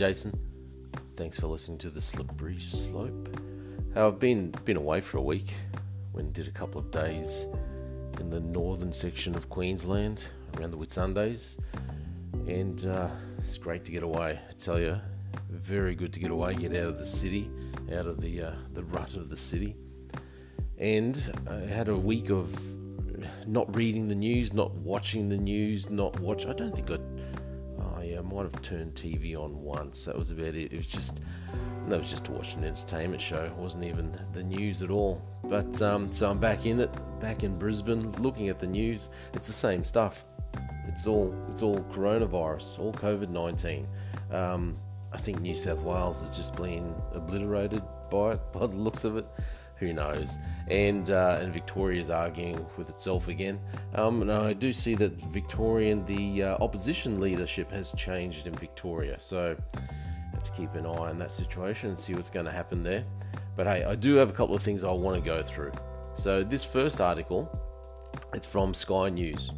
Jason. Thanks for listening to the Slippery Slope. I've been been away for a week. Went did a couple of days in the northern section of Queensland around the Whitsundays, and uh, it's great to get away. I tell you, very good to get away, get out of the city, out of the uh, the rut of the city, and I had a week of not reading the news, not watching the news, not watch. I don't think I I might have turned TV on once. That was about it. It was just that was just to watch an entertainment show. It wasn't even the news at all. But um, so I'm back in it, back in Brisbane, looking at the news. It's the same stuff. It's all it's all coronavirus, all COVID nineteen. Um, I think New South Wales has just been obliterated by it, by the looks of it who knows? And uh, and Victoria is arguing with itself again. Um, and I do see that Victorian, the uh, opposition leadership has changed in Victoria, so have to keep an eye on that situation and see what's going to happen there. But hey, I do have a couple of things I want to go through. So this first article, it's from Sky News.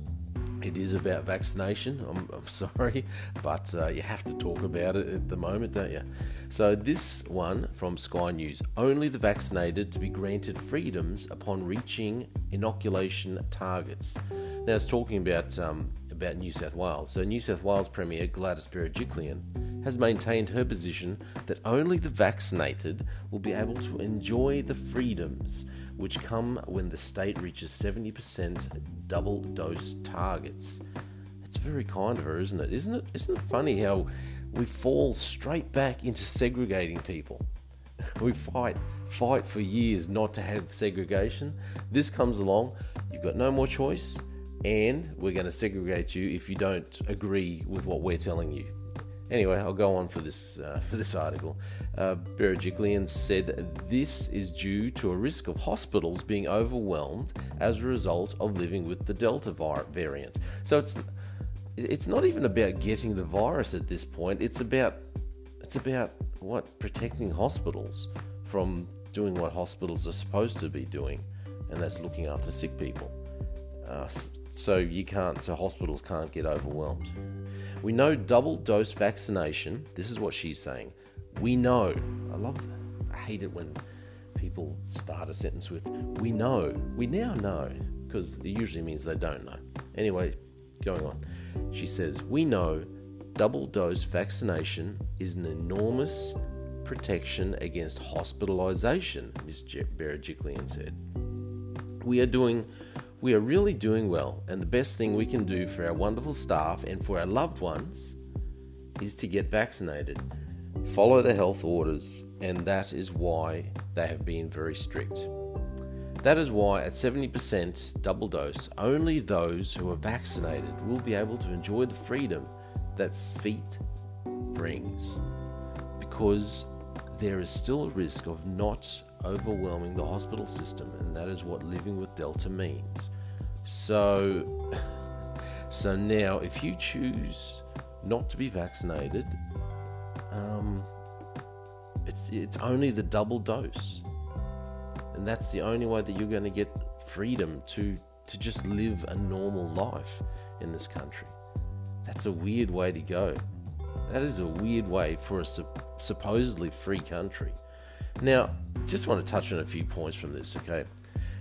It is about vaccination. I'm, I'm sorry, but uh, you have to talk about it at the moment, don't you? So, this one from Sky News only the vaccinated to be granted freedoms upon reaching inoculation targets. Now, it's talking about, um, about New South Wales. So, New South Wales Premier Gladys Berejiklian has maintained her position that only the vaccinated will be able to enjoy the freedoms which come when the state reaches 70% double dose targets. It's very kind of her, isn't it? Isn't it? Isn't it funny how we fall straight back into segregating people? We fight, fight for years not to have segregation. This comes along, you've got no more choice, and we're going to segregate you if you don't agree with what we're telling you. Anyway, I'll go on for this uh, for this article. Uh, Berejiklian said this is due to a risk of hospitals being overwhelmed as a result of living with the Delta variant. So it's it's not even about getting the virus at this point. It's about it's about what protecting hospitals from doing what hospitals are supposed to be doing, and that's looking after sick people. Uh, so you can't, so hospitals can't get overwhelmed. We know double dose vaccination. This is what she's saying. We know. I love. I hate it when people start a sentence with "we know." We now know because it usually means they don't know. Anyway, going on. She says, "We know double dose vaccination is an enormous protection against hospitalization," Ms. Berejiklian said. We are doing we are really doing well, and the best thing we can do for our wonderful staff and for our loved ones is to get vaccinated. Follow the health orders, and that is why they have been very strict. That is why, at 70% double dose, only those who are vaccinated will be able to enjoy the freedom that feet brings. Because there is still a risk of not overwhelming the hospital system, and that is what living with Delta means. So, so now, if you choose not to be vaccinated, um, it's it's only the double dose, and that's the only way that you're going to get freedom to to just live a normal life in this country. That's a weird way to go. That is a weird way for a supposedly free country. Now, just want to touch on a few points from this, okay?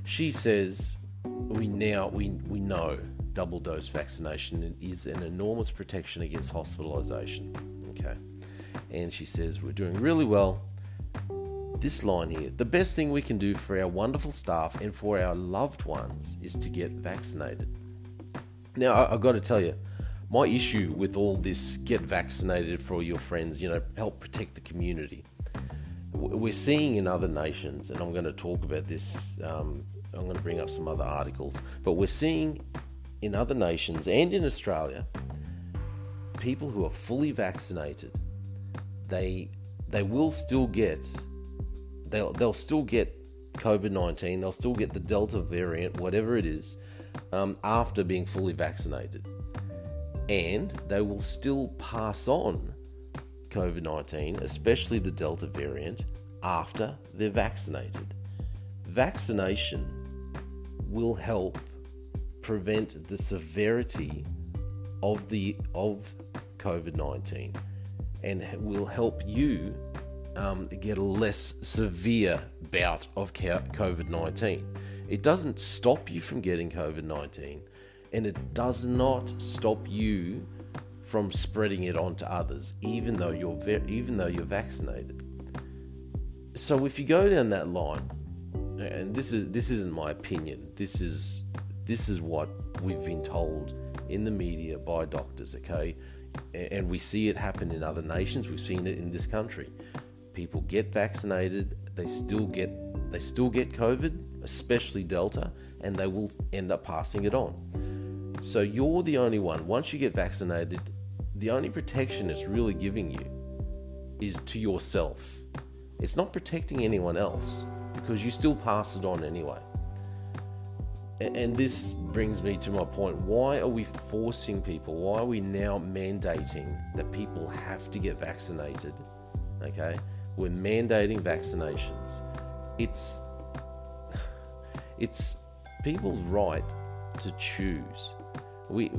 She says we now we we know double dose vaccination is an enormous protection against hospitalization. Okay. And she says we're doing really well. This line here, the best thing we can do for our wonderful staff and for our loved ones is to get vaccinated. Now, I, have got to tell you, my issue with all this get vaccinated for your friends, you know, help protect the community we're seeing in other nations, and I'm going to talk about this. Um, I'm going to bring up some other articles, but we're seeing in other nations and in Australia people who are fully vaccinated. They they will still get they'll they'll still get COVID nineteen. They'll still get the Delta variant, whatever it is, um, after being fully vaccinated, and they will still pass on COVID 19, especially the Delta variant, after they're vaccinated. Vaccination will help prevent the severity of the of COVID-19 and will help you um, get a less severe bout of COVID 19. It doesn't stop you from getting COVID 19, and it does not stop you from spreading it on to others, even though you're ve- even though you're vaccinated. So if you go down that line, and this is this isn't my opinion, this is this is what we've been told in the media by doctors. Okay, and we see it happen in other nations. We've seen it in this country. People get vaccinated, they still get they still get COVID, especially Delta, and they will end up passing it on. So you're the only one. Once you get vaccinated, the only protection it's really giving you is to yourself. It's not protecting anyone else because you still pass it on anyway. And this brings me to my point. Why are we forcing people? Why are we now mandating that people have to get vaccinated? Okay? We're mandating vaccinations. It's it's people's right to choose. We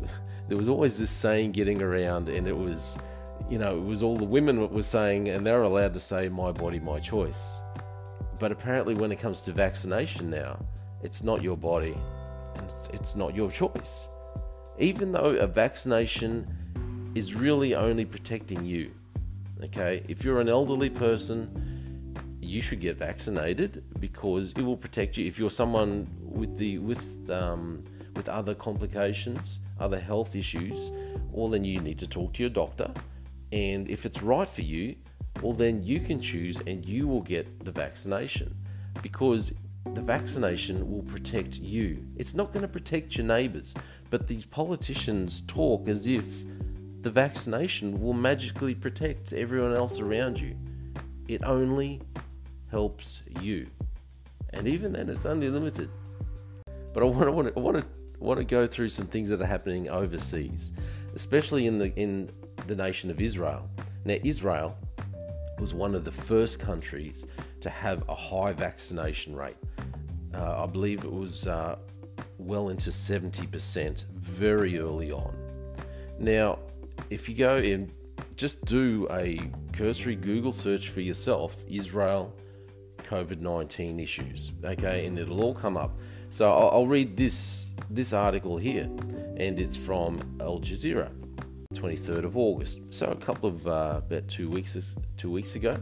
there was always this saying getting around and it was you know, it was all the women that were saying and they're allowed to say my body, my choice. But apparently when it comes to vaccination now, it's not your body and it's, it's not your choice. Even though a vaccination is really only protecting you. Okay, if you're an elderly person, you should get vaccinated because it will protect you. If you're someone with the with um, with other complications, other health issues, well then you need to talk to your doctor. And if it's right for you, well then you can choose and you will get the vaccination because the vaccination will protect you. It's not going to protect your neighbours, but these politicians talk as if the vaccination will magically protect everyone else around you. It only helps you. And even then, it's only limited. But I want to, to, want to, want to go through some things that are happening overseas, especially in the, in the nation of Israel. Now, Israel was one of the first countries to have a high vaccination rate. Uh, I believe it was uh, well into 70% very early on. Now, if you go in, just do a cursory Google search for yourself Israel COVID 19 issues, okay, and it'll all come up. So I'll, I'll read this, this article here, and it's from Al Jazeera. 23rd of August. So a couple of uh, about two weeks two weeks ago.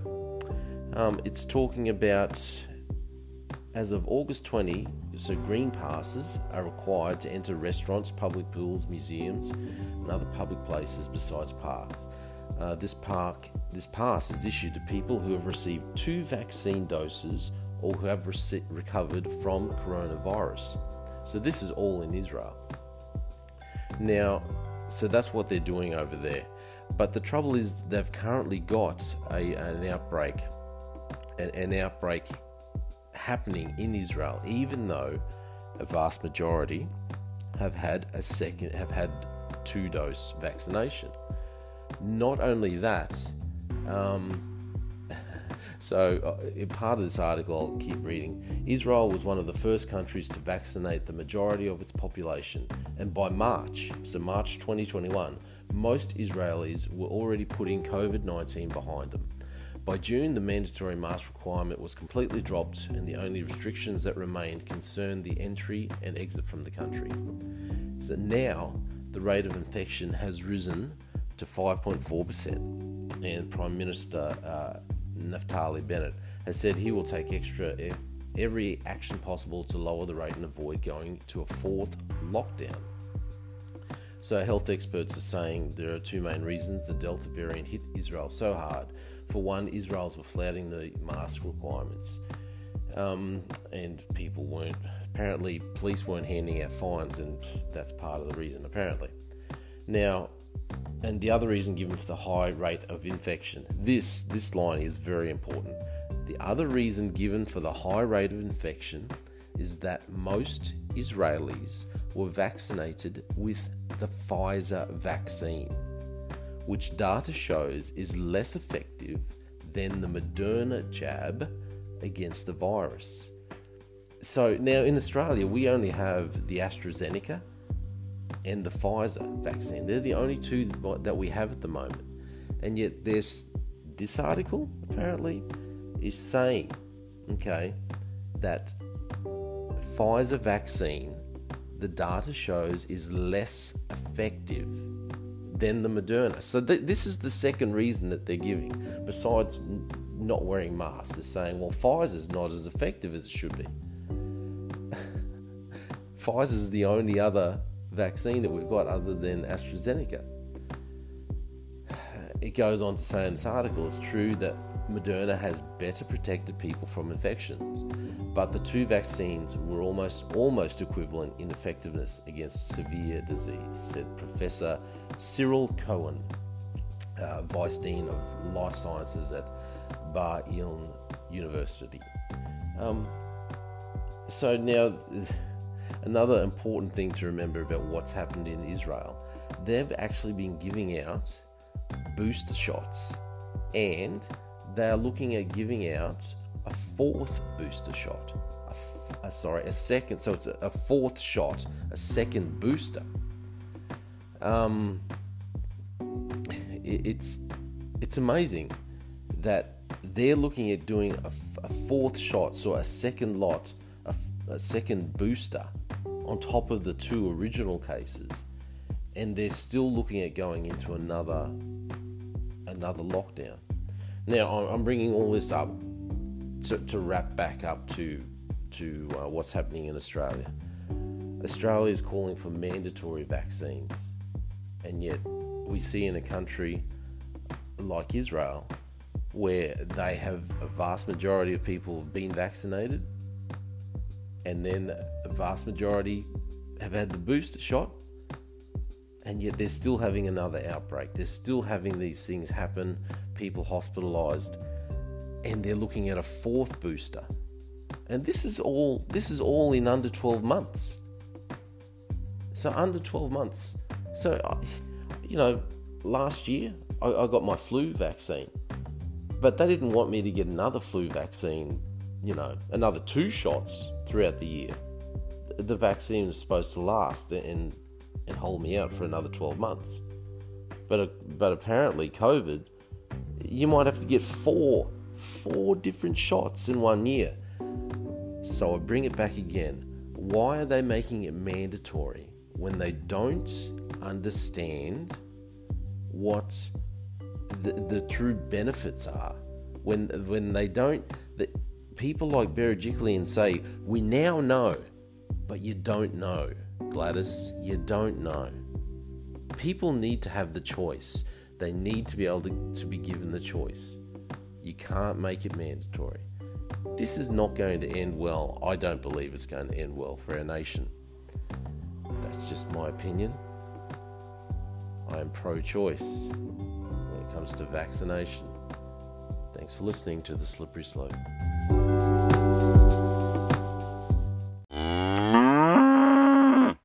Um, it's talking about as of August 20. So green passes are required to enter restaurants, public pools, museums, and other public places besides parks. Uh, this park this pass is issued to people who have received two vaccine doses or who have rec- recovered from coronavirus. So this is all in Israel. Now, so that's what they're doing over there. But the trouble is, they've currently got a, an outbreak, an, an outbreak happening in Israel, even though a vast majority have had a second, have had two dose vaccination. Not only that, um, so, uh, in part of this article, I'll keep reading. Israel was one of the first countries to vaccinate the majority of its population, and by March, so March 2021, most Israelis were already putting COVID 19 behind them. By June, the mandatory mask requirement was completely dropped, and the only restrictions that remained concerned the entry and exit from the country. So now, the rate of infection has risen to 5.4%, and Prime Minister uh, Naftali Bennett, has said he will take extra every action possible to lower the rate and avoid going to a fourth lockdown. So, health experts are saying there are two main reasons the Delta variant hit Israel so hard. For one, Israel's were flouting the mask requirements, um, and people weren't. Apparently, police weren't handing out fines, and that's part of the reason, apparently. Now, and the other reason given for the high rate of infection. This this line is very important. The other reason given for the high rate of infection is that most Israelis were vaccinated with the Pfizer vaccine, which data shows is less effective than the Moderna jab against the virus. So now in Australia, we only have the AstraZeneca and the Pfizer vaccine. They're the only two that we have at the moment. And yet, there's this article apparently is saying, okay, that Pfizer vaccine, the data shows, is less effective than the Moderna. So th- this is the second reason that they're giving, besides not wearing masks. They're saying, well, Pfizer's not as effective as it should be. Pfizer's the only other vaccine that we've got other than AstraZeneca. It goes on to say in this article it's true that Moderna has better protected people from infections, but the two vaccines were almost almost equivalent in effectiveness against severe disease, said Professor Cyril Cohen, uh, Vice Dean of Life Sciences at Bar Ilan University. Um, so now, another important thing to remember about what's happened in Israel, they've actually been giving out booster shots and they are looking at giving out a fourth booster shot. A, a, sorry, a second. So it's a, a, fourth shot, a second booster. Um, it, it's it's amazing that they're looking at doing a, a fourth shot, so a second lot, a, a second booster on top of the two original cases, and they're still looking at going into another another lockdown. Now, I'm bringing all this up to, to wrap back up to to uh, what's happening in Australia. Australia is calling for mandatory vaccines, and yet we see in a country like Israel where they have a vast majority of people have been vaccinated, and then a vast majority have had the booster shot, and yet they're still having another outbreak. They're still having these things happen people hospitalized and they're looking at a fourth booster. And this is all this is all in under 12 months. So under 12 months. So you know, last year I, I got my flu vaccine. But they didn't want me to get another flu vaccine, you know, another two shots throughout the year. The vaccine is supposed to last and and hold me out for another 12 months. But uh, but apparently COVID you might have to get four, four different shots in one year. So I bring it back again. Why are they making it mandatory when they don't understand what the, the true benefits are? When when they don't, the, people like Berejiklian say, "We now know," but you don't know, Gladys. You don't know. People need to have the choice. They need to be able to, to be given the choice. You can't make it mandatory. This is not going to end well. I don't believe it's going to end well for our nation. That's just my opinion. I am pro choice when it comes to vaccination. Thanks for listening to The Slippery Slope.